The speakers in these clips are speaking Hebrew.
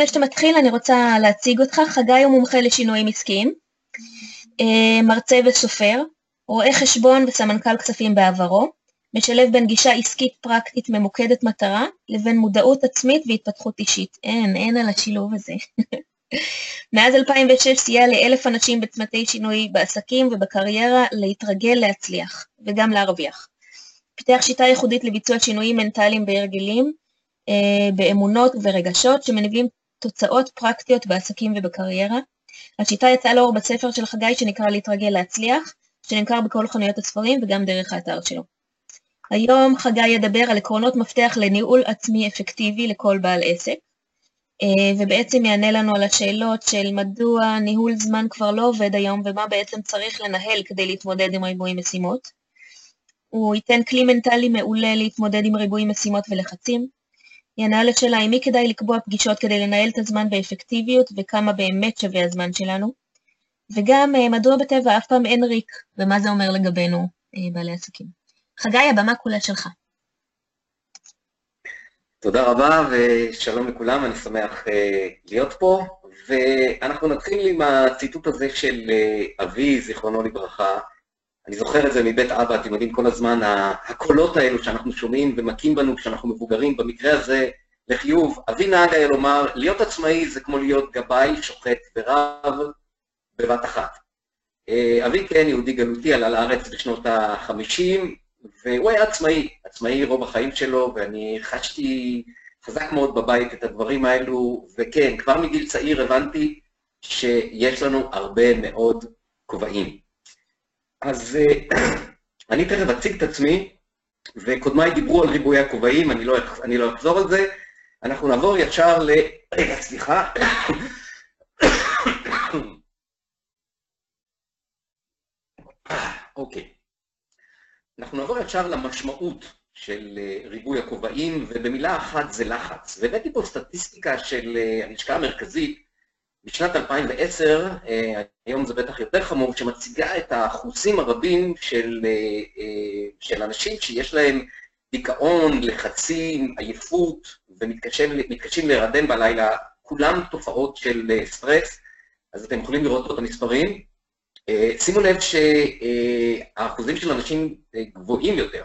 לפני שאתה מתחיל, אני רוצה להציג אותך. חגי הוא מומחה לשינויים עסקיים, אה, מרצה וסופר, רואה חשבון וסמנכ"ל כספים בעברו, משלב בין גישה עסקית פרקטית ממוקדת מטרה, לבין מודעות עצמית והתפתחות אישית. אין, אין על השילוב הזה. מאז 2006 סייע לאלף אנשים בצמתי שינוי בעסקים ובקריירה להתרגל להצליח, וגם להרוויח. פיתח שיטה ייחודית לביצוע שינויים מנטליים בהרגלים, אה, באמונות וברגשות שמניבים תוצאות פרקטיות בעסקים ובקריירה. השיטה יצאה לאור בספר של חגי שנקרא להתרגל להצליח, שנמכר בכל חנויות הספרים וגם דרך האתר שלו. היום חגי ידבר על עקרונות מפתח לניהול עצמי אפקטיבי לכל בעל עסק, אה, ובעצם יענה לנו על השאלות של מדוע ניהול זמן כבר לא עובד היום ומה בעצם צריך לנהל כדי להתמודד עם ריבוי משימות. הוא ייתן כלי מנטלי מעולה להתמודד עם ריבוי משימות ולחצים. יענה על השאלה עם מי כדאי לקבוע פגישות כדי לנהל את הזמן באפקטיביות וכמה באמת שווה הזמן שלנו. וגם אה, מדוע בטבע אף פעם אין ריק, ומה זה אומר לגבינו, אה, בעלי עסקים. חגי, הבמה כולה שלך. תודה רבה ושלום לכולם, אני שמח uh, להיות פה, ואנחנו נתחיל עם הציטוט הזה של אבי, זיכרונו לברכה. אני זוכר את זה מבית אבא, אתם יודעים, כל הזמן הקולות האלו שאנחנו שומעים ומכים בנו כשאנחנו מבוגרים, במקרה הזה לחיוב, אבי נהג היה לומר, להיות עצמאי זה כמו להיות גבאי, שוחט ורב בבת אחת. Uh, אבי כן, יהודי גלותי, עלה לארץ בשנות ה-50, והוא היה עצמאי, עצמאי רוב החיים שלו, ואני חשתי חזק מאוד בבית את הדברים האלו, וכן, כבר מגיל צעיר הבנתי שיש לנו הרבה מאוד כובעים. אז אני תכף אציג את עצמי, וקודמיי דיברו על ריבוי הכובעים, אני, לא, אני לא אחזור על זה. אנחנו נעבור ישר ל... רגע, סליחה. אוקיי. אנחנו נעבור ישר למשמעות של אה, ריבוי הכובעים, ובמילה אחת זה לחץ. והבאתי פה סטטיסטיקה של אה, הלשכה המרכזית בשנת 2010, אה, היום זה בטח יותר חמור, שמציגה את האחוזים הרבים של, של אנשים שיש להם דיכאון, לחצים, עייפות, ומתקשים להירדם בלילה, כולם תופעות של סטרס, אז אתם יכולים לראות פה את המספרים. אה, שימו לב שהאחוזים של הנשים אה, גבוהים יותר.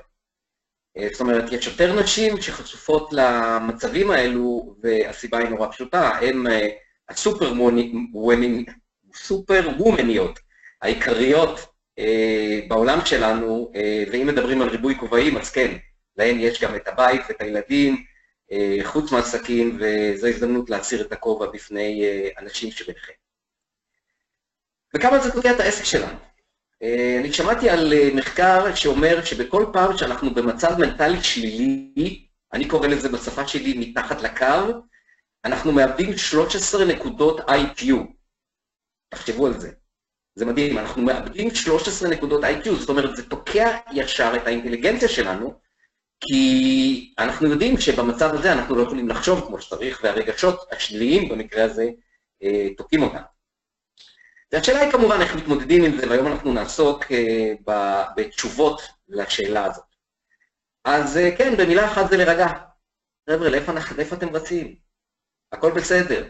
אה, זאת אומרת, יש יותר נשים שחשופות למצבים האלו, והסיבה היא נורא פשוטה, הן הסופר סופר וומניות העיקריות בעולם שלנו, ואם מדברים על ריבוי כובעים, אז כן, להן יש גם את הבית ואת הילדים, חוץ מעסקים, וזו הזדמנות להסיר את הכובע בפני אנשים שביניכם. וכמה זה תוקע את העסק שלנו. אה, אני שמעתי על אה, מחקר שאומר שבכל פעם שאנחנו במצב מנטלי שלילי, אני קורא לזה בשפה שלי מתחת לקו, אנחנו מאבדים 13 נקודות IQ. תחשבו על זה. זה מדהים, אנחנו מאבדים 13 נקודות IQ, זאת אומרת, זה תוקע ישר את האינטליגנציה שלנו, כי אנחנו יודעים שבמצב הזה אנחנו לא יכולים לחשוב כמו שצריך, והרגשות השליליים במקרה הזה אה, תוקעים אותנו. והשאלה היא כמובן איך מתמודדים עם זה, והיום אנחנו נעסוק אה, בתשובות לשאלה הזאת. אז אה, כן, במילה אחת זה להירגע. חבר'ה, לאיפה, לאיפה אתם רצים? הכל בסדר.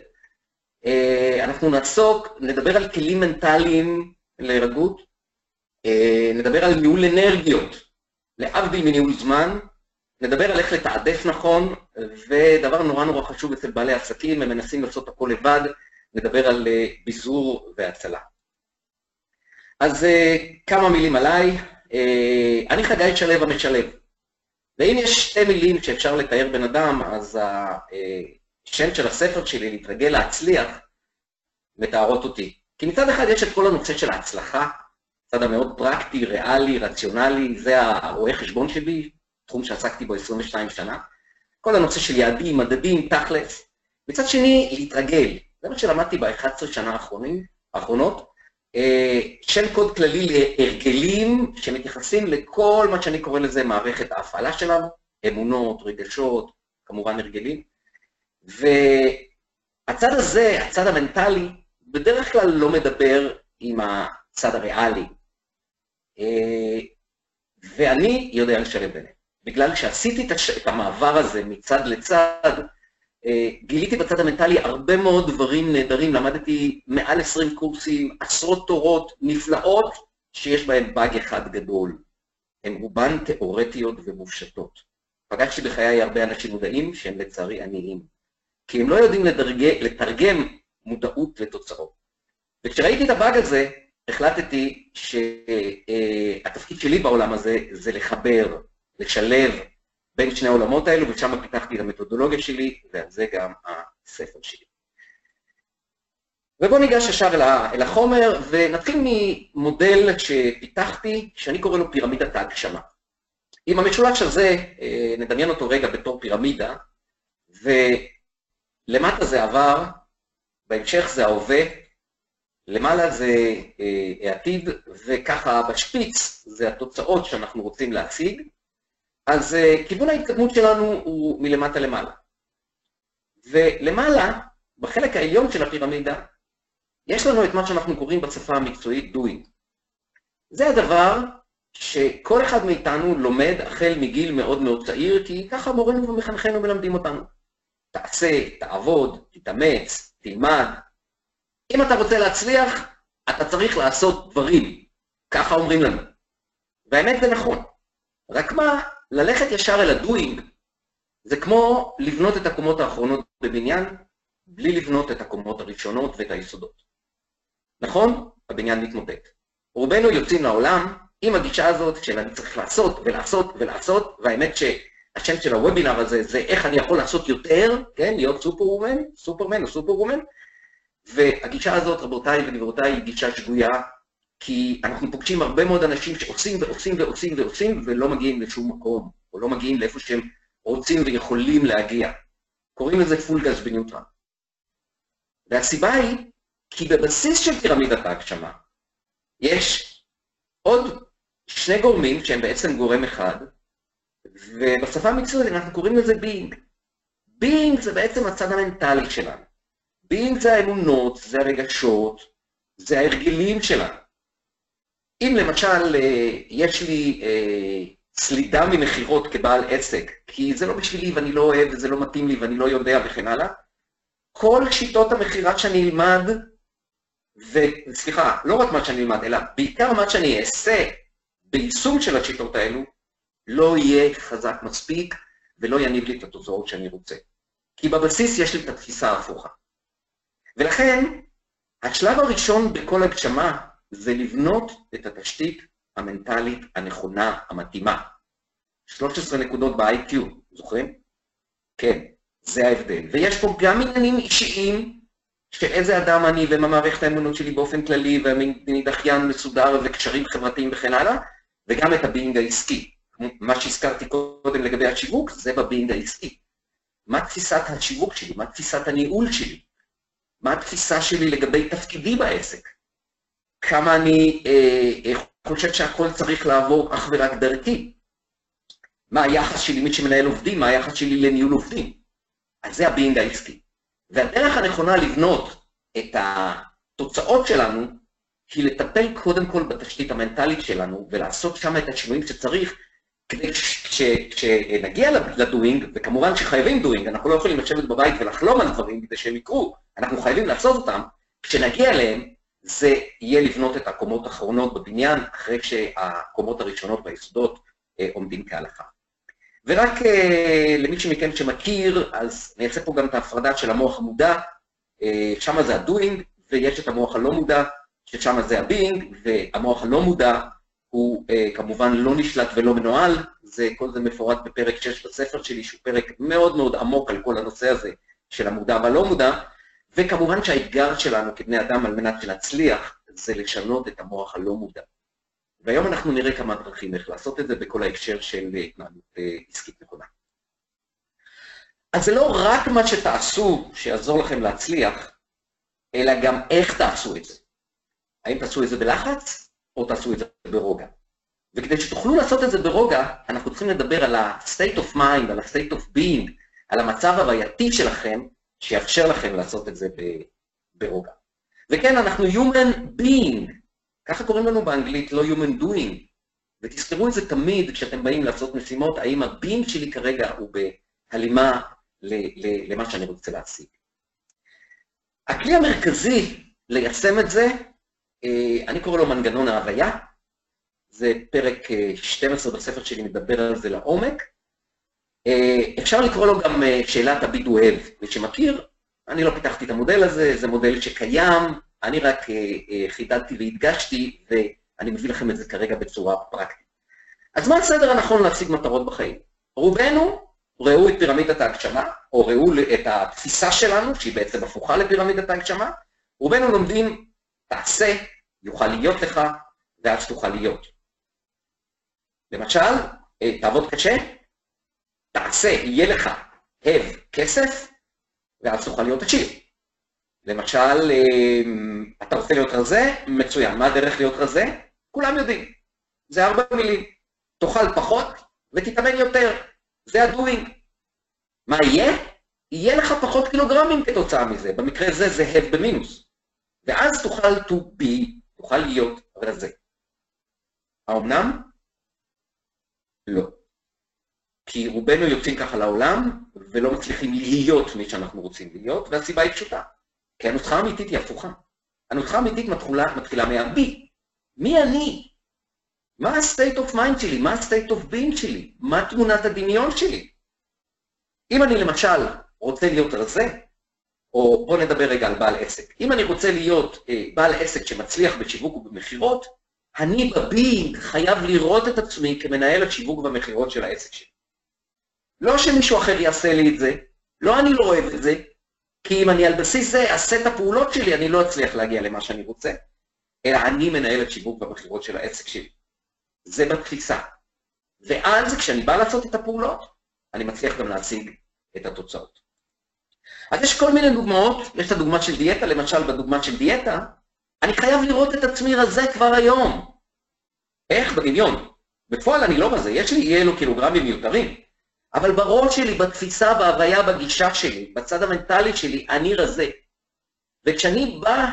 אה, אנחנו נעסוק, נדבר על כלים מנטליים להירגעות, נדבר על ניהול אנרגיות, להבדיל מניהול זמן, נדבר על איך לתעדף נכון, ודבר נורא נורא חשוב אצל בעלי עסקים, הם מנסים לעשות הכל לבד, נדבר על אה, ביזור והצלה. אז אה, כמה מילים עליי. אה, אני חגי שלו המשלב. ואם יש שתי מילים שאפשר לתאר בן אדם, אז השם של הספר שלי, להתרגל להצליח, מתארות אותי. כי מצד אחד יש את כל הנושא של ההצלחה, הצד המאוד פרקטי, ריאלי, רציונלי, זה הרואה חשבון שלי, תחום שעסקתי בו 22 שנה. כל הנושא של יעדים, מדדים, תכלס. מצד שני, להתרגל, זה מה שלמדתי ב-11 שנה האחרונים, האחרונות, אה, של קוד כללי להרגלים שמתייחסים לכל מה שאני קורא לזה מערכת ההפעלה שלנו, אמונות, רגשות, כמובן הרגלים. והצד הזה, הצד המנטלי, בדרך כלל לא מדבר עם הצד הריאלי. אה, ואני יודע לשלב ביניהם. בגלל שעשיתי את המעבר הזה מצד לצד, אה, גיליתי בצד המנטלי הרבה מאוד דברים נהדרים, למדתי מעל 20 קורסים, עשרות תורות נפלאות, שיש בהן באג אחד גדול. הן רובן תיאורטיות ומופשטות. פגשתי בחיי הרבה אנשים מודעים שהם לצערי עניים, כי הם לא יודעים לדרג... לתרגם מודעות לתוצאות. וכשראיתי את הבאג הזה, החלטתי שהתפקיד שלי בעולם הזה זה לחבר, לשלב בין שני העולמות האלו, ושם פיתחתי את המתודולוגיה שלי, ועל זה גם הספר שלי. ובואו ניגש ישר אל החומר, ונתחיל ממודל שפיתחתי, שאני קורא לו פירמידת ההגשמה. עם המשולש הזה, אה, נדמיין אותו רגע בתור פירמידה, ולמטה זה עבר, בהמשך זה ההווה, למעלה זה אה, העתיד, וככה בשפיץ זה התוצאות שאנחנו רוצים להציג, אז אה, כיוון ההתקדמות שלנו הוא מלמטה למעלה. ולמעלה, בחלק העליון של הפירמידה, יש לנו את מה שאנחנו קוראים בשפה המקצועית doing. זה הדבר שכל אחד מאיתנו לומד החל מגיל מאוד מאוד צעיר, כי ככה מורינו ומחנכינו מלמדים אותנו. תעשה, תעבוד, תתאמץ, תלמד. אם אתה רוצה להצליח, אתה צריך לעשות דברים. ככה אומרים לנו. והאמת זה נכון. רק מה, ללכת ישר אל הדוינג, זה כמו לבנות את הקומות האחרונות בבניין, בלי לבנות את הקומות הראשונות ואת היסודות. נכון? הבניין מתמוטט. רובנו יוצאים לעולם עם הגישה הזאת של אני צריך לעשות ולעשות ולעשות, והאמת שהשם של הוובינר הזה זה איך אני יכול לעשות יותר, כן, להיות סופר-וומן, סופרמן או סופר-וומן, והגישה הזאת, רבותיי וגבירותיי, היא גישה שגויה, כי אנחנו פוגשים הרבה מאוד אנשים שעושים ועושים ועושים ועושים ולא מגיעים לשום מקום, או לא מגיעים לאיפה שהם רוצים ויכולים להגיע. קוראים לזה פול גז בניוטרל. והסיבה היא כי בבסיס של פירמידת ההגשמה יש עוד שני גורמים שהם בעצם גורם אחד, ובשפה המקצועית אנחנו קוראים לזה being. being זה בעצם הצד המנטלי שלנו. being זה האמונות, זה הרגשות, זה ההרגלים שלנו. אם למשל אה, יש לי אה, סלידה ממכירות כבעל עסק, כי זה לא בשבילי ואני לא אוהב וזה לא מתאים לי ואני לא יודע וכן הלאה, כל שיטות המכירה שאני אלמד, וסליחה, לא רק מה שאני אלמד, אלא בעיקר מה שאני אעשה ביישום של השיטות האלו, לא יהיה חזק מספיק ולא יניב לי את התוצאות שאני רוצה. כי בבסיס יש לי את התפיסה ההפוכה. ולכן, השלב הראשון בכל הגשמה זה לבנות את התשתית המנטלית הנכונה, המתאימה. 13 נקודות ב-IQ, זוכרים? כן, זה ההבדל. ויש פה גם עניינים אישיים, שאיזה אדם אני ומה מערכת האמונות שלי באופן כללי, ואני דחיין מסודר וקשרים חברתיים וכן הלאה, וגם את ה being העסקי. מה שהזכרתי קודם לגבי השיווק, זה ב being העסקי. מה תפיסת השיווק שלי? מה תפיסת הניהול שלי? מה התפיסה שלי לגבי תפקידי בעסק? כמה אני אה, אה, חושב שהכל צריך לעבור אך ורק דרכי. מה היחס שלי מי שמנהל עובדים, מה היחס שלי לניהול עובדים. אז זה ה being העסקי. והדרך הנכונה לבנות את התוצאות שלנו, היא לטפל קודם כל בתשתית המנטלית שלנו, ולעשות שם את השינויים שצריך, כשנגיע לדוינג, וכמובן שחייבים דוינג, אנחנו לא יכולים לשבת בבית ולחלום על דברים כדי שהם יקרו, אנחנו חייבים לעשות אותם, כשנגיע אליהם, זה יהיה לבנות את הקומות האחרונות בבניין, אחרי שהקומות הראשונות והיסודות אה, עומדים כהלכה. ורק אה, למי מכם שמכיר, אז אני אעשה פה גם את ההפרדה של המוח המודע, אה, שם זה הדוינג, ויש את המוח הלא מודע, ששם זה הבינג, והמוח הלא מודע הוא כמובן לא נשלט ולא מנוהל, זה, כל זה מפורט בפרק 6 בספר שלי, שהוא פרק מאוד מאוד עמוק על כל הנושא הזה של המודע והלא מודע, וכמובן שהאתגר שלנו כבני אדם על מנת שנצליח זה לשנות את המוח הלא מודע. והיום אנחנו נראה כמה דרכים איך לעשות את זה בכל ההקשר של התנהלות אה, עסקית נכונה. אז זה לא רק מה שתעשו שיעזור לכם להצליח, אלא גם איך תעשו את זה. האם תעשו את זה בלחץ, או תעשו את זה ברוגע. וכדי שתוכלו לעשות את זה ברוגע, אנחנו צריכים לדבר על ה-state of mind, על ה-state of being, על המצב הווייתי שלכם, שיאפשר לכם לעשות את זה ברוגע. וכן, אנחנו Human Being, ככה קוראים לנו באנגלית, לא Human Doing. ותזכרו את זה תמיד כשאתם באים לעשות משימות, האם ה-being שלי כרגע הוא בהלימה למה שאני רוצה להשיג. הכלי המרכזי ליישם את זה, אני קורא לו מנגנון ההוויה, זה פרק 12 אה, בספר שלי מדבר על זה לעומק. אה, אפשר לקרוא לו גם שאלת הביט אוהב, מי שמכיר, אני לא פיתחתי את המודל הזה, זה מודל שקיים, אני רק חידדתי והדגשתי, ואני מביא לכם את זה כרגע בצורה פרקטית. אז מה הסדר הנכון להשיג מטרות בחיים? רובנו ראו את פירמידת ההגשמה, או ראו את התפיסה שלנו, שהיא בעצם הפוכה לפירמידת ההגשמה, רובנו לומדים, תעשה, יוכל להיות לך, ואז תוכל להיות. למשל, אה, תעבוד קשה, תעשה, יהיה לך, הב, כסף, ואז תוכל להיות עשיר. למשל, אה, אתה רוצה להיות רזה? מצוין. מה הדרך להיות רזה? כולם יודעים. זה ארבע מילים. תאכל פחות ותתאמן יותר. זה הדוינג. מה יהיה? יהיה לך פחות קילוגרמים כתוצאה מזה, במקרה הזה זה הב במינוס. ואז תוכל to be, תוכל להיות רזה. האומנם? לא. כי רובנו יוצאים ככה לעולם, ולא מצליחים להיות מי שאנחנו רוצים להיות, והסיבה היא פשוטה. כי הנוסחה האמיתית היא הפוכה. הנוסחה האמיתית מתחילה, מתחילה מה-B. מי אני? מה ה-state of mind שלי? מה ה-state of being שלי? מה תמונת הדמיון שלי? אם אני למשל רוצה להיות רזה, או בוא נדבר רגע על בעל עסק. אם אני רוצה להיות אה, בעל עסק שמצליח בשיווק ובמכירות, אני בבינג חייב לראות את עצמי כמנהל השיווק והמכירות של העסק שלי. לא שמישהו אחר יעשה לי את זה, לא אני לא אוהב את זה, כי אם אני על בסיס זה אעשה את הפעולות שלי, אני לא אצליח להגיע למה שאני רוצה, אלא אני מנהל את שיווק והמכירות של העסק שלי. זה בתפיסה. ואז כשאני בא לעשות את הפעולות, אני מצליח גם להשיג את התוצאות. אז יש כל מיני דוגמאות, יש את הדוגמה של דיאטה, למשל בדוגמה של דיאטה, אני חייב לראות את עצמי רזה כבר היום. איך? בדמיון. בפועל אני לא רזה, יש לי אי אלו קילוגרמים מיותרים, אבל בראש שלי, בתפיסה, בהוויה, בגישה שלי, בצד המנטלי שלי, אני רזה. וכשאני בא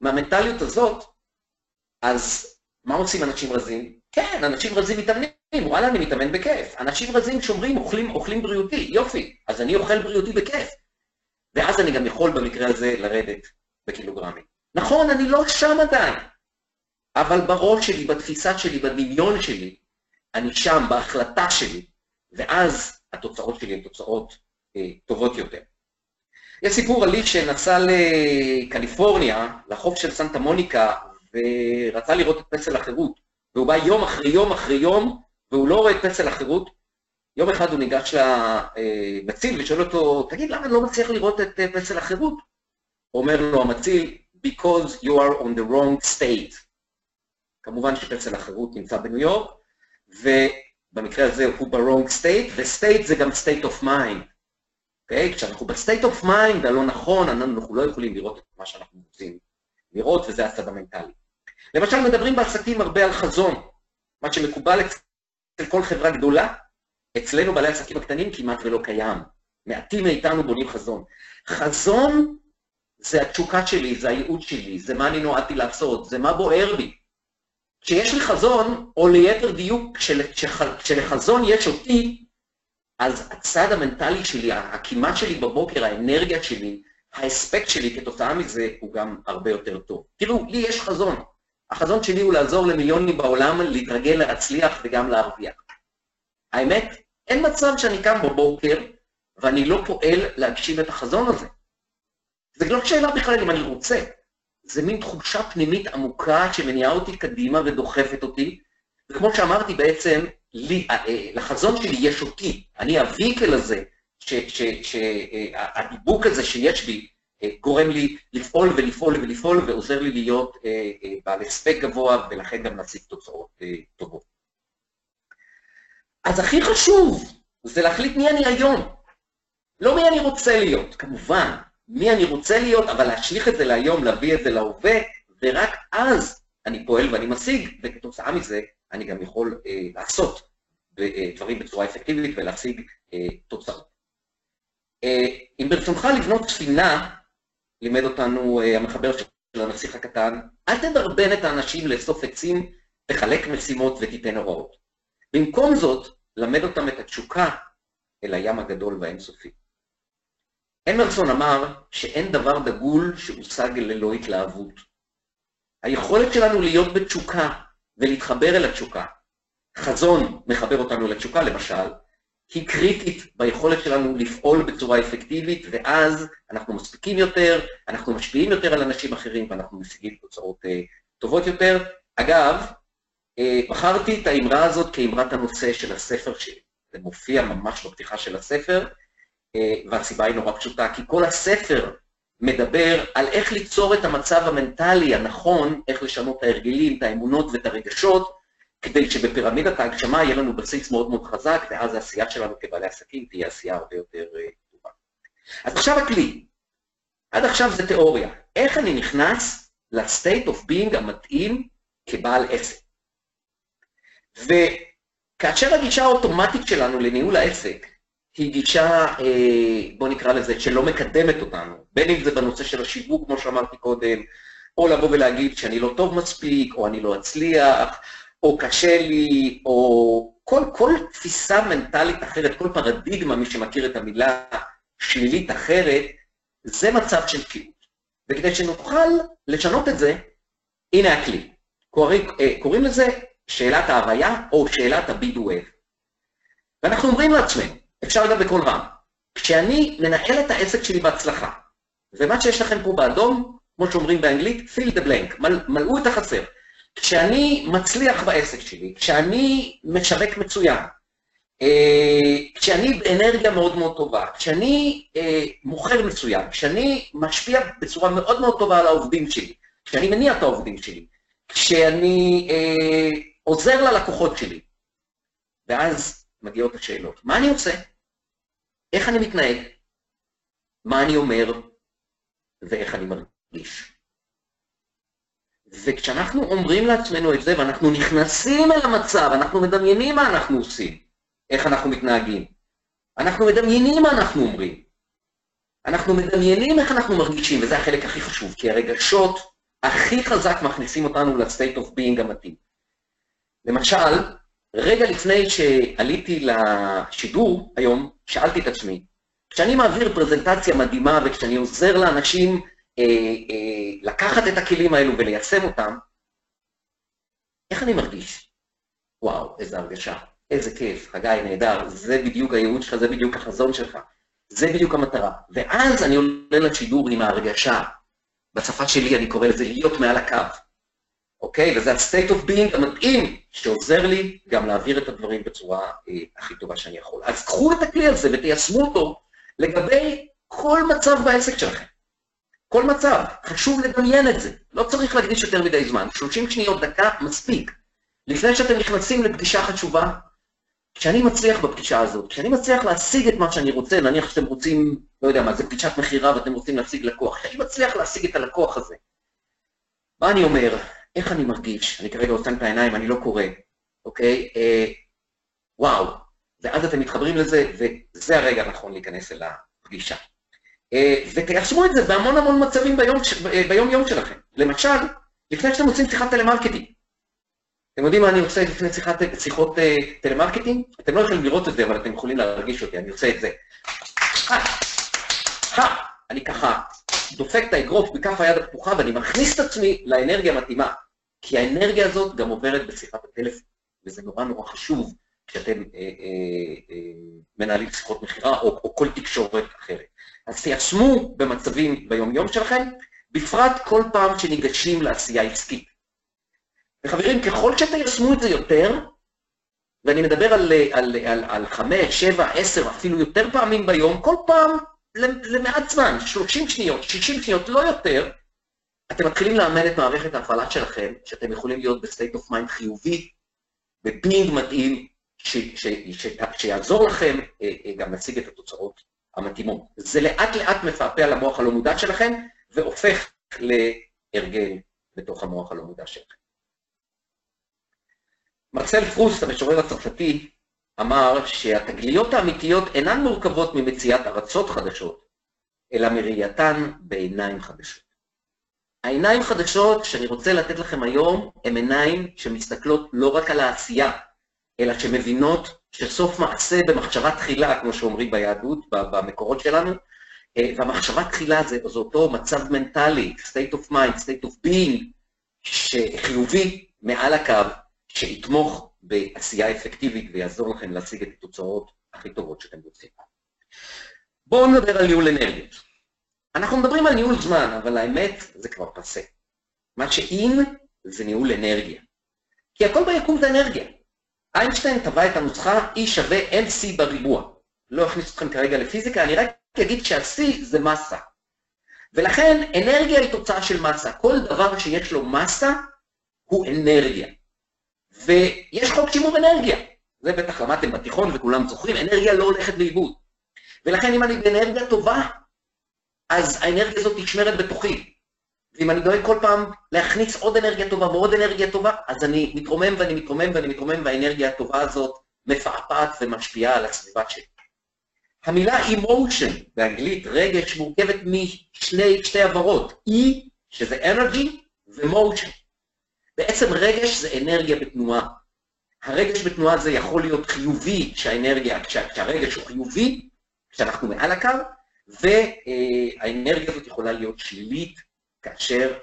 מהמנטליות הזאת, אז מה עושים אנשים רזים? כן, אנשים רזים מתאמנים, וואלה, אני מתאמן בכיף. אנשים רזים שומרים, אוכלים, אוכלים בריאותי, יופי, אז אני אוכל בריאותי בכיף. ואז אני גם יכול במקרה הזה לרדת בקילוגרמים. נכון, אני לא שם עדיין, אבל בראש שלי, בתפיסה שלי, בדמיון שלי, אני שם, בהחלטה שלי, ואז התוצאות שלי הן תוצאות אה, טובות יותר. יש סיפור על איש שנסע לקליפורניה, לחוף של סנטה מוניקה, ורצה לראות את פסל החירות. והוא בא יום אחרי יום אחרי יום, והוא לא רואה את פסל החירות. יום אחד הוא ניגש למציל ושואל אותו, תגיד, למה אני לא מצליח לראות את אה, פסל החירות? אומר לו המציל, because you are on the wrong state. כמובן שפסל החירות נמצא בניו יורק, ובמקרה הזה הוא ב-wrong state, ו-state זה גם state of mind. Okay? אוקיי? כשאנחנו ב-state of mind הלא נכון, אנחנו לא יכולים לראות את מה שאנחנו רוצים לראות, וזה הצד המנטלי. למשל, מדברים בעסקים הרבה על חזון, מה שמקובל אצל כל חברה גדולה, אצלנו בעלי העסקים הקטנים כמעט ולא קיים. מעטים מאיתנו בונים חזון. חזון זה התשוקה שלי, זה הייעוד שלי, זה מה אני נועדתי לעשות, זה מה בוער בי. כשיש לי חזון, או ליתר דיוק, כשלחזון יש אותי, אז הצד המנטלי שלי, הקימה שלי בבוקר, האנרגיה שלי, האספקט שלי כתוצאה מזה הוא גם הרבה יותר טוב. תראו, לי יש חזון. החזון שלי הוא לעזור למיליונים בעולם להתרגל, להצליח וגם להרוויח. האמת, אין מצב שאני קם בבוקר ואני לא פועל להגשים את החזון הזה. זה לא שאלה בכלל אם אני רוצה, זה מין תחושה פנימית עמוקה שמניעה אותי קדימה ודוחפת אותי, וכמו שאמרתי בעצם, לי, אה, אה, לחזון שלי יש אותי, אני הוויקל הזה, שהדיבוק הזה שיש בי, אה, גורם לי לפעול ולפעול ולפעול ועוזר לי להיות בעל הספק גבוה ולכן גם להשיג תוצאות טובות. אז הכי חשוב זה להחליט מי אני היום, לא מי אני רוצה להיות, כמובן, מי אני רוצה להיות, אבל להשליך את זה להיום, להביא את זה להווה, ורק אז אני פועל ואני משיג, וכתוצאה מזה אני גם יכול אה, לעשות אה, דברים בצורה אפקטיבית ולהשיג אה, תוצאות. אה, אם ברצונך לבנות ספינה, לימד אותנו אה, המחבר של הנסיך הקטן, אל תדרבן את האנשים לאסוף עצים, תחלק משימות ותיתן הוראות. במקום זאת, למד אותם את התשוקה אל הים הגדול והאינסופי. אמרסון אמר שאין דבר דגול שהושג ללא התלהבות. היכולת שלנו להיות בתשוקה ולהתחבר אל התשוקה, חזון מחבר אותנו לתשוקה למשל, היא קריטית ביכולת שלנו לפעול בצורה אפקטיבית, ואז אנחנו מספיקים יותר, אנחנו משפיעים יותר על אנשים אחרים ואנחנו משיגים תוצאות uh, טובות יותר. אגב, בחרתי את האמרה הזאת כאמרת הנושא של הספר שלי. זה מופיע ממש בפתיחה של הספר, uh, והסיבה היא נורא פשוטה, כי כל הספר מדבר על איך ליצור את המצב המנטלי הנכון, איך לשנות את ההרגלים, את האמונות ואת הרגשות, כדי שבפירמידת ההגשמה יהיה לנו בסיס מאוד מאוד חזק, ואז העשייה שלנו כבעלי עסקים תהיה עשייה הרבה יותר אה, טובה. אז עכשיו הכלי. עד עכשיו זה תיאוריה. איך אני נכנס ל-state of being המתאים כבעל עסק? וכאשר הגישה האוטומטית שלנו לניהול העסק היא גישה, אה, בוא נקרא לזה, שלא מקדמת אותנו, בין אם זה בנושא של השיווק, כמו שאמרתי קודם, או לבוא ולהגיד שאני לא טוב מספיק, או אני לא אצליח, או קשה לי, או כל, כל תפיסה מנטלית אחרת, כל פרדיגמה, מי שמכיר את המילה שלילית אחרת, זה מצב של תקיעות. וכדי שנוכל לשנות את זה, הנה הכלי. קוראים, אה, קוראים לזה שאלת ההוויה או שאלת do have. ואנחנו אומרים לעצמנו, אפשר גם בקול רם, כשאני מנהל את העסק שלי בהצלחה, ומה שיש לכם פה באדום, כמו שאומרים באנגלית, fill the blank, מל, מלאו את החסר. כשאני מצליח בעסק שלי, כשאני משווק מצוין, אה, כשאני באנרגיה מאוד מאוד טובה, כשאני אה, מוכר מצוין, כשאני משפיע בצורה מאוד מאוד טובה על העובדים שלי, כשאני מניע את העובדים שלי, כשאני אה, עוזר ללקוחות שלי, ואז מגיעות השאלות. מה אני עושה? איך אני מתנהג? מה אני אומר? ואיך אני מרגיש? וכשאנחנו אומרים לעצמנו את זה ואנחנו נכנסים אל המצב, אנחנו מדמיינים מה אנחנו עושים, איך אנחנו מתנהגים. אנחנו מדמיינים מה אנחנו אומרים. אנחנו מדמיינים איך אנחנו מרגישים, וזה החלק הכי חשוב, כי הרגשות הכי חזק מכניסים אותנו ל-state of being המתאים. למשל, רגע לפני שעליתי לשידור היום, שאלתי את עצמי, כשאני מעביר פרזנטציה מדהימה וכשאני עוזר לאנשים אה, אה, לקחת את הכלים האלו וליישם אותם, איך אני מרגיש? וואו, איזה הרגשה, איזה כיף, חגי, נהדר, זה בדיוק הייעוד שלך, זה בדיוק החזון שלך, זה בדיוק המטרה. ואז אני עולה לשידור עם ההרגשה, בשפה שלי אני קורא לזה להיות מעל הקו, אוקיי? וזה ה-state of being המתאים, שעוזר לי גם להעביר את הדברים בצורה אה, הכי טובה שאני יכול. אז קחו את הכלי הזה ותיישמו אותו לגבי כל מצב בעסק שלכם. כל מצב, חשוב לדמיין את זה, לא צריך להקדיש יותר מדי זמן, 30 שניות, דקה, מספיק. לפני שאתם נכנסים לפגישה חשובה, כשאני מצליח בפגישה הזאת, כשאני מצליח להשיג את מה שאני רוצה, נניח שאתם רוצים, לא יודע מה, זה פגישת מכירה ואתם רוצים להשיג לקוח, כשאני מצליח להשיג את הלקוח הזה, מה אני אומר? איך אני מרגיש? אני כרגע עושה את העיניים, אני לא קורא, אוקיי? אה, וואו, ואז אתם מתחברים לזה, וזה הרגע הנכון להיכנס אל הפגישה. אה, ותיישמו את זה בהמון המון מצבים ביום, אה, ביום יום שלכם. למשל, לפני שאתם עושים שיחת טלמרקטינג. אתם יודעים מה אני עושה לפני שיחת, שיחות אה, טלמרקטינג? אתם לא יכולים לראות את זה, אבל אתם יכולים להרגיש אותי, אני עושה את זה. אני ככה דופק את האגרוף בכף היד הפתוחה ואני מכניס את עצמי לאנרגיה המתאימה. כי האנרגיה הזאת גם עוברת בשיחת הטלפון, וזה נורא נורא חשוב כשאתם אה, אה, אה, מנהלים שיחות מכירה או, או כל תקשורת אחרת. אז תיישמו במצבים ביומיום שלכם, בפרט כל פעם שניגשים לעשייה עסקית. וחברים, ככל שתיישמו את זה יותר, ואני מדבר על, על, על, על חמש, שבע, עשר, אפילו יותר פעמים ביום, כל פעם למעט זמן, 30 שניות, 60 שניות, לא יותר, אתם מתחילים לאמן את מערכת ההפעלה שלכם, שאתם יכולים להיות ב state of mind חיובי, ב being מדהים, שיעזור לכם אה, אה, גם להשיג את התוצאות המתאימות. זה לאט לאט מפעפע למוח הלא מודע שלכם, והופך להרגל בתוך המוח הלא מודע שלכם. מרסל פרוסט, המשורר הצרפתי, אמר שהתגליות האמיתיות אינן מורכבות ממציאת ארצות חדשות, אלא מראייתן בעיניים חדשות. העיניים חדשות שאני רוצה לתת לכם היום, הן עיניים שמסתכלות לא רק על העשייה, אלא שמבינות שסוף מעשה במחשבה תחילה, כמו שאומרים ביהדות, במקורות שלנו, והמחשבה תחילה זה, זה אותו מצב מנטלי, state of mind, state of being, שחיובי מעל הקו, שיתמוך בעשייה אפקטיבית ויעזור לכם להשיג את התוצאות הכי טובות שאתם רוצים. בואו נדבר על ניהול אנרגיות. אנחנו מדברים על ניהול זמן, אבל האמת זה כבר פסה. מה שאין זה ניהול אנרגיה. כי הכל ביקום זה אנרגיה. איינשטיין טבע את הנוסחה E שווה MC בריבוע. לא אכניס אתכם כרגע לפיזיקה, אני רק אגיד שה-C זה מסה. ולכן אנרגיה היא תוצאה של מסה. כל דבר שיש לו מסה הוא אנרגיה. ויש חוק שימור אנרגיה. זה בטח למדתם בתיכון וכולם זוכרים, אנרגיה לא הולכת לאיבוד. ולכן אם אני באנרגיה טובה, אז האנרגיה הזאת נשמרת בתוכי. ואם אני דואג כל פעם להכניס עוד אנרגיה טובה ועוד אנרגיה טובה, אז אני מתרומם ואני מתרומם ואני מתרומם, והאנרגיה הטובה הזאת מפעפעת ומשפיעה על הסביבה שלי. המילה emotion באנגלית, רגש, מורכבת משני, שתי עברות, E, שזה energy, ו-motion. בעצם רגש זה אנרגיה בתנועה. הרגש בתנועה זה יכול להיות חיובי כשהאנרגיה, כשהרגש הוא חיובי, כשאנחנו מעל הקו, והאנרגיה הזאת יכולה להיות שלילית כאשר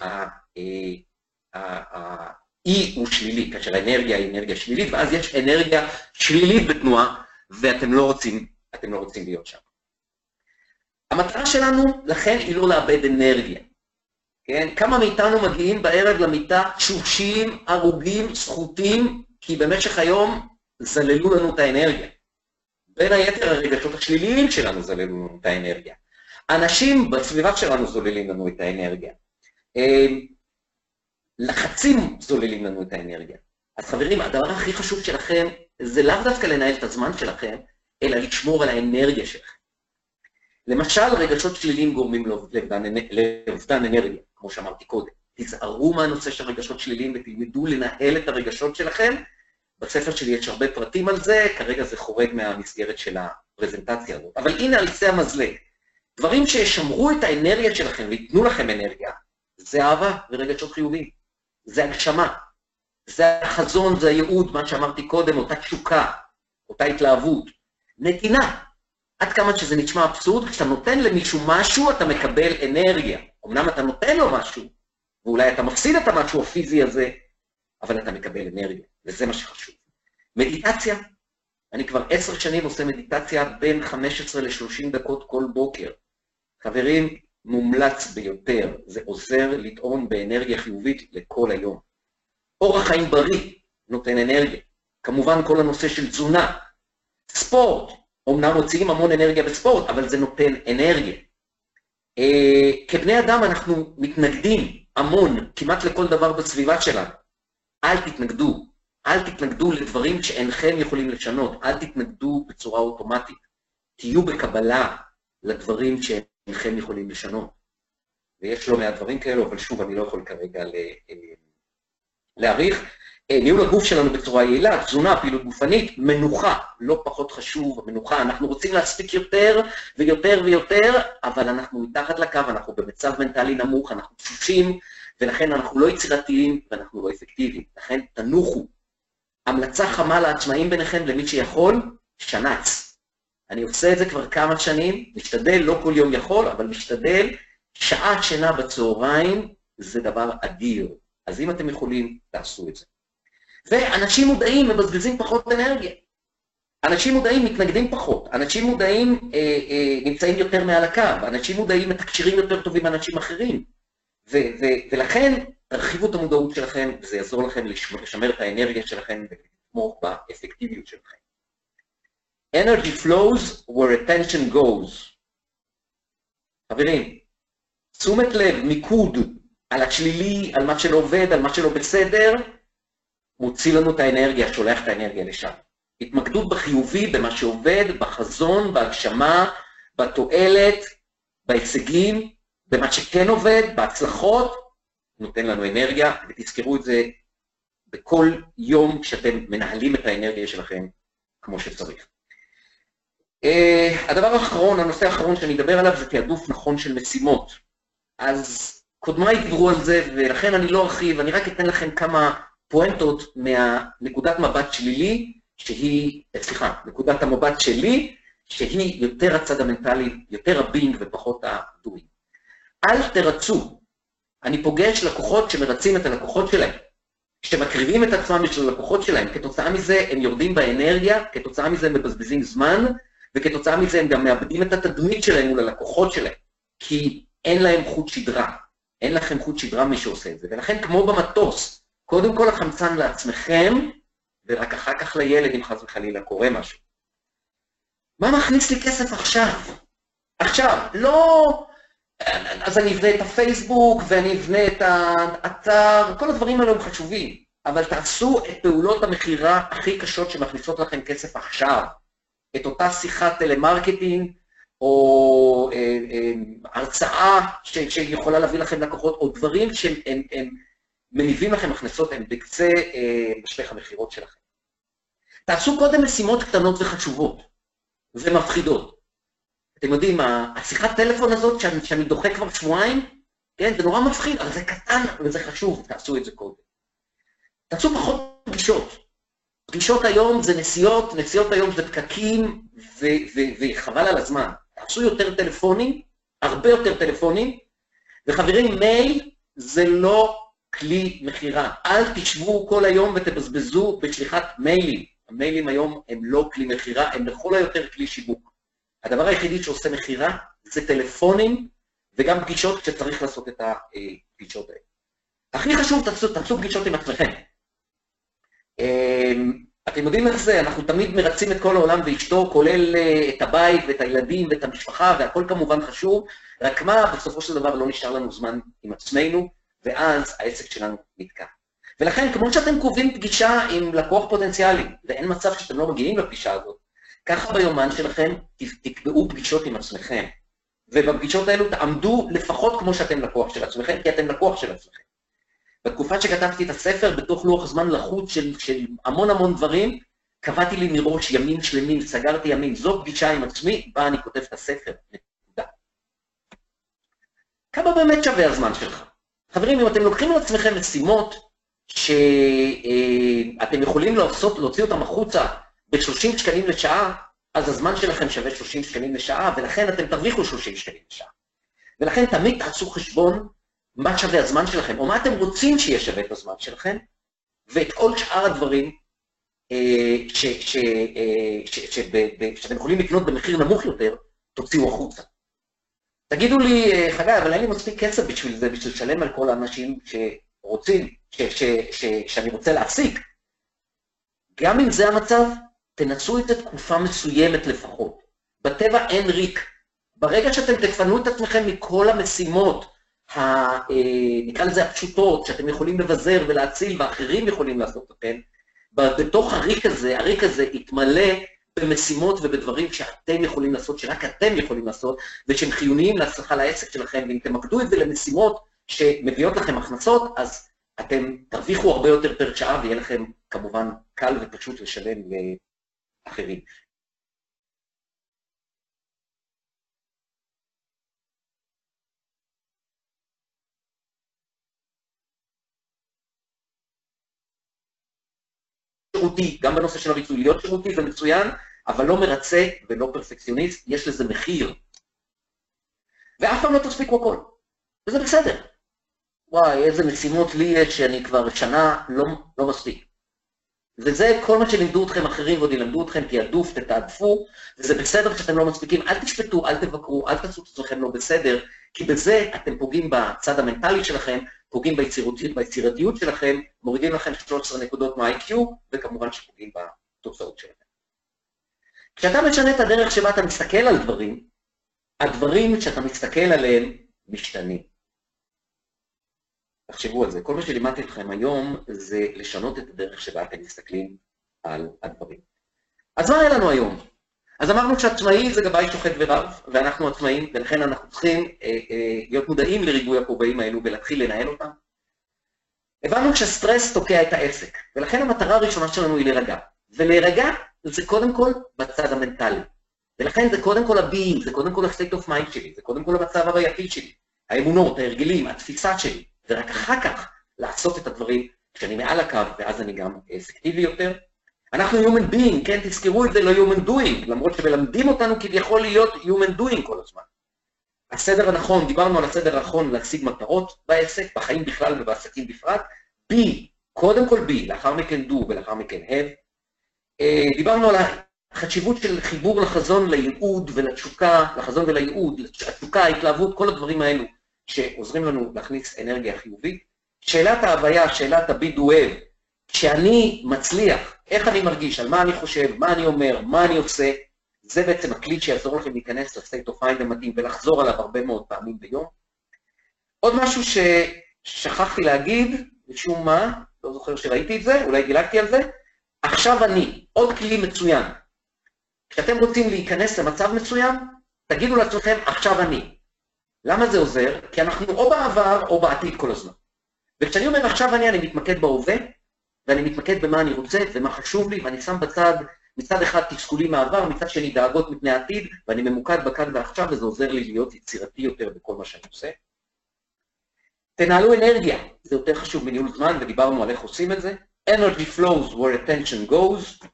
ה-E הוא שלילי, כאשר האנרגיה היא אנרגיה שלילית, ואז יש אנרגיה שלילית בתנועה, ואתם לא רוצים, אתם לא רוצים להיות שם. המטרה שלנו, לכן, היא לא לאבד אנרגיה. כן? כמה מאיתנו מגיעים בערב למיטה תשושים, הרוגים, סחוטים, כי במשך היום זללו לנו את האנרגיה. בין היתר הרגשות השליליים שלנו זללו לנו את האנרגיה. אנשים בסביבה שלנו זוללים לנו את האנרגיה. לחצים זוללים לנו את האנרגיה. אז חברים, הדבר הכי חשוב שלכם זה לאו דווקא לנהל את הזמן שלכם, אלא לשמור על האנרגיה שלכם. למשל, רגשות שליליים גורמים לאובדן אנרגיה, כמו שאמרתי קודם. תיזהרו מהנושא של רגשות שליליים ותלמדו לנהל את הרגשות שלכם. בספר שלי יש הרבה פרטים על זה, כרגע זה חורג מהמסגרת של הפרזנטציה הזאת. אבל הנה על קצה המזלג. דברים שישמרו את האנרגיה שלכם וייתנו לכם אנרגיה, זה אהבה ורגשות חיוביים. זה הגשמה. זה החזון, זה הייעוד, מה שאמרתי קודם, אותה תשוקה, אותה התלהבות. נתינה. עד כמה שזה נשמע אבסורד, כשאתה נותן למישהו משהו, אתה מקבל אנרגיה. אמנם אתה נותן לו משהו, ואולי אתה מפסיד את המשהו הפיזי הזה, אבל אתה מקבל אנרגיה, וזה מה שחשוב. מדיטציה, אני כבר עשר שנים עושה מדיטציה בין 15 ל-30 דקות כל בוקר. חברים, מומלץ ביותר, זה עוזר לטעון באנרגיה חיובית לכל היום. אורח חיים בריא נותן אנרגיה. כמובן כל הנושא של תזונה. ספורט, אמנם מוציאים המון אנרגיה בספורט, אבל זה נותן אנרגיה. אה, כבני אדם אנחנו מתנגדים המון, כמעט לכל דבר בסביבה שלנו. אל תתנגדו, אל תתנגדו לדברים שאינכם יכולים לשנות, אל תתנגדו בצורה אוטומטית. תהיו בקבלה לדברים שאינכם יכולים לשנות. ויש לא מעט דברים כאלו, אבל שוב, אני לא יכול כרגע להעריך. ניהול הגוף שלנו בצורה יעילה, תזונה, פעילות גופנית, מנוחה, לא פחות חשוב, המנוחה, אנחנו רוצים להספיק יותר ויותר ויותר, אבל אנחנו מתחת לקו, אנחנו במצב מנטלי נמוך, אנחנו תשושים, ולכן אנחנו לא יצירתיים ואנחנו לא אפקטיביים. לכן תנוחו. המלצה חמה לעצמאים ביניכם, למי שיכול, שנץ. אני עושה את זה כבר כמה שנים, משתדל, לא כל יום יכול, אבל משתדל, שעת שינה בצהריים זה דבר אדיר. אז אם אתם יכולים, תעשו את זה. ואנשים מודעים מבזבזים פחות אנרגיה. אנשים מודעים מתנגדים פחות, אנשים מודעים אה, אה, נמצאים יותר מעל הקו, אנשים מודעים מתקשרים יותר טובים מאנשים אחרים. ולכן תרחיבו את המודעות שלכם, וזה יעזור לכם לשמר את האנרגיה שלכם ולתמוך באפקטיביות שלכם. Energy flows where attention goes. חברים, תשומת לב, מיקוד על השלילי, על מה שלא עובד, על מה שלא בסדר, מוציא לנו את האנרגיה, שולח את האנרגיה לשם. התמקדות בחיובי, במה שעובד, בחזון, בהגשמה, בתועלת, בהישגים, במה שכן עובד, בהצלחות, נותן לנו אנרגיה, ותזכרו את זה בכל יום כשאתם מנהלים את האנרגיה שלכם כמו שצריך. Uh, הדבר האחרון, הנושא האחרון שאני אדבר עליו זה תעדוף נכון של משימות. אז קודמיי דיברו על זה, ולכן אני לא ארחיב, אני רק אתן לכם כמה פואנטות מהנקודת מבט שלילי, שהיא, סליחה, נקודת המבט שלי, שהיא יותר הצד המנטלי, יותר הבינג ופחות הדוינג. אל תרצו. אני פוגש לקוחות שמרצים את הלקוחות שלהם, שמקריבים את עצמם בשביל הלקוחות שלהם, כתוצאה מזה הם יורדים באנרגיה, כתוצאה מזה הם מבזבזים זמן, וכתוצאה מזה הם גם מאבדים את התדמית שלהם מול הלקוחות שלהם, כי אין להם חוט שדרה. אין לכם חוט שדרה מי שעושה את זה. ולכן כמו במטוס, קודם כל החמצן לעצמכם, ורק אחר כך לילד אם חס וחלילה קורה משהו. מה מכניס לי כסף עכשיו? עכשיו, לא... אז אני אבנה את הפייסבוק, ואני אבנה את האתר, כל הדברים האלה הם חשובים, אבל תעשו את פעולות המכירה הכי קשות שמכניסות לכם כסף עכשיו. את אותה שיחת טלמרקטינג, או אה, אה, הרצאה ש, שיכולה להביא לכם לקוחות, או דברים שהם הם, הם מניבים לכם הכנסות, הם בקצה אה, משפך המכירות שלכם. תעשו קודם משימות קטנות וחשובות ומפחידות. אתם יודעים, השיחת טלפון הזאת שאני, שאני דוחה כבר שבועיים, כן, זה נורא מפחיד, אבל זה קטן וזה חשוב, תעשו את זה קודם. תעשו פחות פגישות. פגישות היום זה נסיעות, נסיעות היום זה פקקים, וחבל על הזמן. תעשו יותר טלפונים, הרבה יותר טלפונים, וחברים, מייל זה לא כלי מכירה. אל תשבו כל היום ותבזבזו בשליחת מיילים. המיילים היום הם לא כלי מכירה, הם לכל היותר כלי שיווק. הדבר היחידי שעושה מכירה זה טלפונים וגם פגישות כשצריך לעשות את הפגישות האלה. הכי חשוב, תעשו, תעשו פגישות עם עצמכם. אמ, אתם יודעים איך זה, אנחנו תמיד מרצים את כל העולם ואשתו, כולל אה, את הבית ואת הילדים ואת המשפחה, והכל כמובן חשוב, רק מה, בסופו של דבר לא נשאר לנו זמן עם עצמנו, ואז העסק שלנו נתקע. ולכן, כמו שאתם קובעים פגישה עם לקוח פוטנציאלי, ואין מצב שאתם לא מגיעים לפגישה הזאת, ככה ביומן שלכם תקבעו פגישות עם עצמכם. ובפגישות האלו תעמדו לפחות כמו שאתם לקוח של עצמכם, כי אתם לקוח של עצמכם. בתקופה שכתבתי את הספר, בתוך לוח זמן לחוץ של, של המון המון דברים, קבעתי לי מראש ימים שלמים, סגרתי ימים, זו פגישה עם עצמי, בה אני כותב את הספר, נקודה. כמה באמת שווה הזמן שלך? חברים, אם אתם לוקחים על עצמכם משימות שאתם יכולים לעשות, להוציא אותם החוצה ב-30 שקלים לשעה, אז הזמן שלכם שווה 30 שקלים לשעה, ולכן אתם תרוויחו 30 שקלים לשעה. ולכן תמיד תעשו חשבון מה שווה הזמן שלכם, או מה אתם רוצים שיהיה שווה את הזמן שלכם, ואת כל שאר הדברים אה, אה, שאתם יכולים לקנות במחיר נמוך יותר, תוציאו החוצה. תגידו לי, אה, חגי, אבל אין לי מספיק כסף בשביל זה, בשביל לשלם על כל האנשים שרוצים, שאני רוצה להפסיק. גם אם זה המצב, תנסו את זה תקופה מסוימת לפחות. בטבע אין ריק. ברגע שאתם תפנו את עצמכם מכל המשימות ה, אה, נקרא לזה הפשוטות, שאתם יכולים לבזר ולהציל ואחרים יכולים לעשות אתכם, בתוך הריק הזה, הריק הזה יתמלא במשימות ובדברים שאתם יכולים לעשות, שרק אתם יכולים לעשות, ושהם חיוניים להצלחה לעסק שלכם, ואם תמקדו את זה למשימות שמביאות לכם הכנסות, אז אתם תרוויחו הרבה יותר פר שעה, ויהיה לכם כמובן קל ופשוט לשלם לאחרים. שירותי, גם בנושא של הריצוי. להיות שירותי זה מצוין, אבל לא מרצה ולא פרפקציוניסט, יש לזה מחיר. ואף פעם לא תספיקו הכל, וזה בסדר. וואי, איזה משימות לי יש שאני כבר שנה לא, לא מספיק. וזה כל מה שלימדו אתכם אחרים ועוד ילמדו אתכם, תעדוף, תתעדפו, וזה בסדר שאתם לא מספיקים, אל תשפטו, אל תבקרו, אל תעשו את עצמכם לא בסדר, כי בזה אתם פוגעים בצד המנטלי שלכם, פוגעים ביצירתיות, ביצירתיות שלכם, מורידים לכם 13 נקודות מה-IQ, וכמובן שפוגעים בתוצאות שלכם. כשאתה משנה את הדרך שבה אתה מסתכל על דברים, הדברים שאתה מסתכל עליהם משתנים. תחשבו על זה. כל מה שלימדתי אתכם היום זה לשנות את הדרך שבה אתם מסתכלים על הדברים. אז מה היה לנו היום? אז אמרנו שעצמאי זה גבאי שוחט ורב, ואנחנו עצמאים, ולכן אנחנו צריכים אה, אה, להיות מודעים לריבוי הכובעים האלו ולהתחיל לנהל אותם. הבנו שסטרס תוקע את העסק, ולכן המטרה הראשונה שלנו היא להירגע. ולהירגע זה קודם כל בצד המנטלי. ולכן זה קודם כל ה being, זה קודם כל ה-state of mind שלי, זה קודם כל המצב הווייתי שלי, האמונות, ההרגלים, התפיסה שלי, ורק אחר כך לעשות את הדברים כשאני מעל הקו, ואז אני גם אפקטיבי יותר. אנחנו Human Being, כן? תזכרו את זה, לא Human Doing, למרות שמלמדים אותנו כביכול להיות Human Doing כל הזמן. הסדר הנכון, דיברנו על הסדר הנכון להשיג מטרות בעסק, בחיים בכלל ובעסקים בפרט. B, קודם כל B, לאחר מכן do ולאחר מכן have. אה, דיברנו על החשיבות של חיבור לחזון, לייעוד ולתשוקה, לחזון ולייעוד, התשוקה, ההתלהבות, כל הדברים האלו שעוזרים לנו להכניס אנרגיה חיובית. שאלת ההוויה, שאלת ה-be do have, כשאני מצליח, איך אני מרגיש, על מה אני חושב, מה אני אומר, מה אני עושה, זה בעצם הכלי שיעזור לכם להיכנס ל-state of mind המתאים ולחזור עליו הרבה מאוד פעמים ביום. עוד משהו ששכחתי להגיד, משום מה, לא זוכר שראיתי את זה, אולי דילגתי על זה, עכשיו אני, עוד כלי מצוין. כשאתם רוצים להיכנס למצב מסוים, תגידו לעצמכם, עכשיו אני. למה זה עוזר? כי אנחנו או בעבר או בעתיד כל הזמן. וכשאני אומר עכשיו אני, אני מתמקד בהווה, ואני מתמקד במה אני רוצה ומה חשוב לי, ואני שם בצד מצד אחד תסכולים מהעבר, מצד שני דאגות מפני העתיד, ואני ממוקד בכאן ועכשיו, וזה עוזר לי להיות יצירתי יותר בכל מה שאני עושה. תנהלו אנרגיה, זה יותר חשוב מניהול זמן, ודיברנו על איך עושים את זה. Energy flows where attention goes.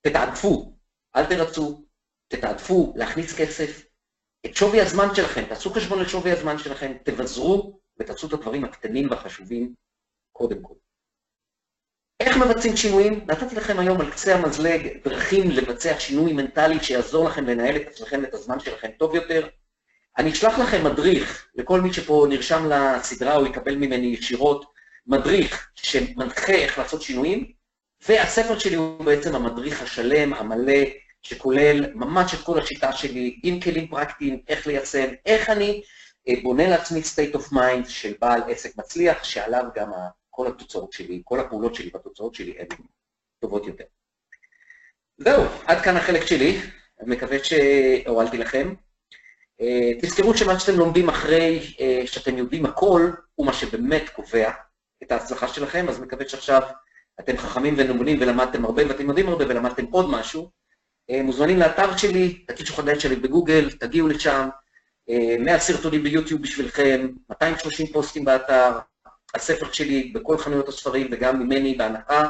תתעדפו, אל תרצו, תתעדפו להכניס כסף. את שווי הזמן שלכם, תעשו חשבון לשווי הזמן שלכם, תבזרו ותעשו את הדברים הקטנים והחשובים קודם כל. איך מבצעים שינויים? נתתי לכם היום על קצה המזלג דרכים לבצע שינוי מנטלי שיעזור לכם לנהל את עצמכם ואת הזמן שלכם טוב יותר. אני אשלח לכם מדריך, לכל מי שפה נרשם לסדרה או יקבל ממני ישירות, מדריך שמנחה איך לעשות שינויים, והספר שלי הוא בעצם המדריך השלם, המלא, שכולל ממש את כל השיטה שלי, עם כלים פרקטיים, איך ליישם, איך אני אה, בונה לעצמי state of mind של בעל עסק מצליח, שעליו גם כל התוצאות שלי, כל הפעולות שלי והתוצאות שלי הן טובות יותר. זהו, עד כאן החלק שלי, אני מקווה שהורלתי לכם. אה, תזכרו שמה שאתם לומדים אחרי אה, שאתם יודעים הכל, הוא מה שבאמת קובע את ההצלחה שלכם, אז מקווה שעכשיו אתם חכמים ונאמנים ולמדתם הרבה, ואתם יודעים הרבה ולמדתם עוד משהו. אה, מוזמנים לאתר שלי, תקישו חדש שלי בגוגל, תגיעו לשם, 100 סרטונים ביוטיוב בשבילכם, 230 פוסטים באתר, הספר שלי בכל חנויות הספרים וגם ממני בהנחה,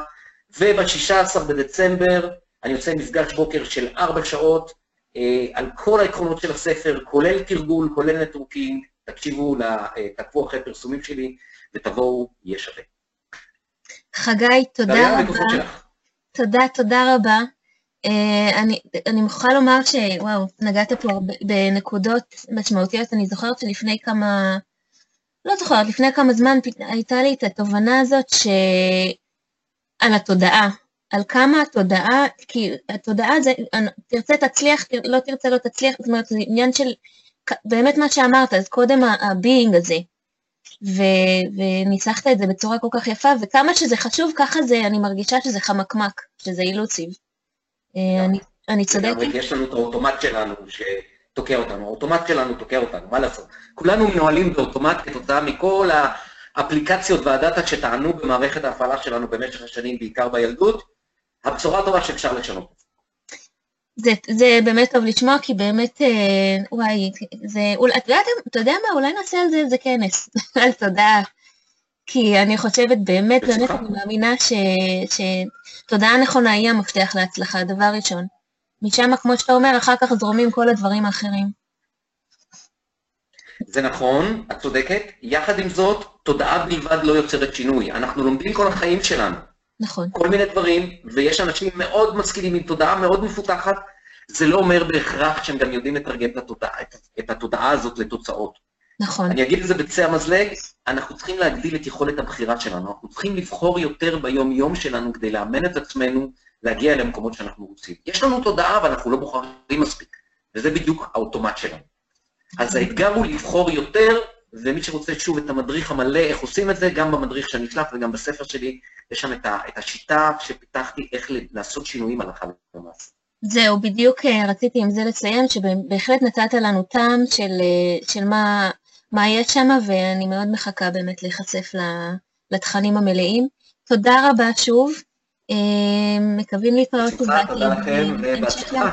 וב-16 בדצמבר אני עושה מפגש בוקר של ארבע שעות אה, על כל העקרונות של הספר, כולל תרגול, כולל networking, תקשיבו, אה, תעקבו אחרי פרסומים שלי ותבואו, יהיה שווה. חגי, תודה רבה. תודה, תודה רבה. Uh, אני, אני מוכרחה לומר שוואו, נגעת פה בנקודות משמעותיות. אני זוכרת שלפני כמה לא זוכרת, לפני כמה זמן הייתה לי את התובנה הזאת ש... על התודעה, על כמה התודעה, כי התודעה זה, תרצה תצליח, לא תרצה לא תצליח, זאת אומרת, זה עניין של באמת מה שאמרת, אז קודם ה being הזה, ו, וניסחת את זה בצורה כל כך יפה, וכמה שזה חשוב, ככה זה, אני מרגישה שזה חמקמק, שזה elusive. אה, אני, צודקת? יש לנו את האוטומט שלנו, ש... תוקע אותנו, האוטומט שלנו תוקע אותנו, מה לעשות? כולנו מנוהלים באוטומט כתוצאה מכל האפליקציות והדאטה שטענו במערכת ההפעלה שלנו במשך השנים, בעיקר בילדות. הבשורה הטובה שאפשר לשנות. זה, זה באמת טוב לשמוע, כי באמת, אה, וואי, זה, אתה, יודע, אתה יודע מה, אולי נעשה על זה איזה כנס, על תודעה. כי אני חושבת, באמת, באמת, אני מאמינה שתודעה נכונה היא המפתח להצלחה, דבר ראשון. משם, כמו שאתה אומר, אחר כך זורמים כל הדברים האחרים. זה נכון, את צודקת. יחד עם זאת, תודעה בלבד לא יוצרת שינוי. אנחנו לומדים כל החיים שלנו. נכון. כל מיני דברים, ויש אנשים מאוד משכילים עם תודעה מאוד מפותחת, זה לא אומר בהכרח שהם גם יודעים לתרגם את התודעה, את, את התודעה הזאת לתוצאות. נכון. אני אגיד את זה בקצה המזלג, אנחנו צריכים להגדיל את יכולת הבחירה שלנו, אנחנו צריכים לבחור יותר ביום-יום שלנו כדי לאמן את עצמנו להגיע למקומות שאנחנו רוצים. יש לנו תודעה, אבל אנחנו לא בוחרים מספיק, וזה בדיוק האוטומט שלנו. אז האתגר הוא לבחור יותר, ומי שרוצה שוב את המדריך המלא, איך עושים את זה, גם במדריך שאני אשלח וגם בספר שלי, יש שם את, ה, את השיטה שפיתחתי איך לעשות שינויים הלכה למעשה. זהו, בדיוק אה, רציתי עם זה לציין, שבהחלט נתת לנו טעם של, אה, של מה, מה יש שם, ואני מאוד מחכה באמת להיחשף לתכנים המלאים. תודה רבה שוב. אה, מקווים להתראות שוב בעתיד. תודה לכם ובהצלחה.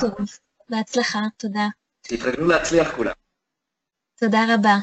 בהצלחה, תודה. תתרגלו להצליח כולם. תודה רבה.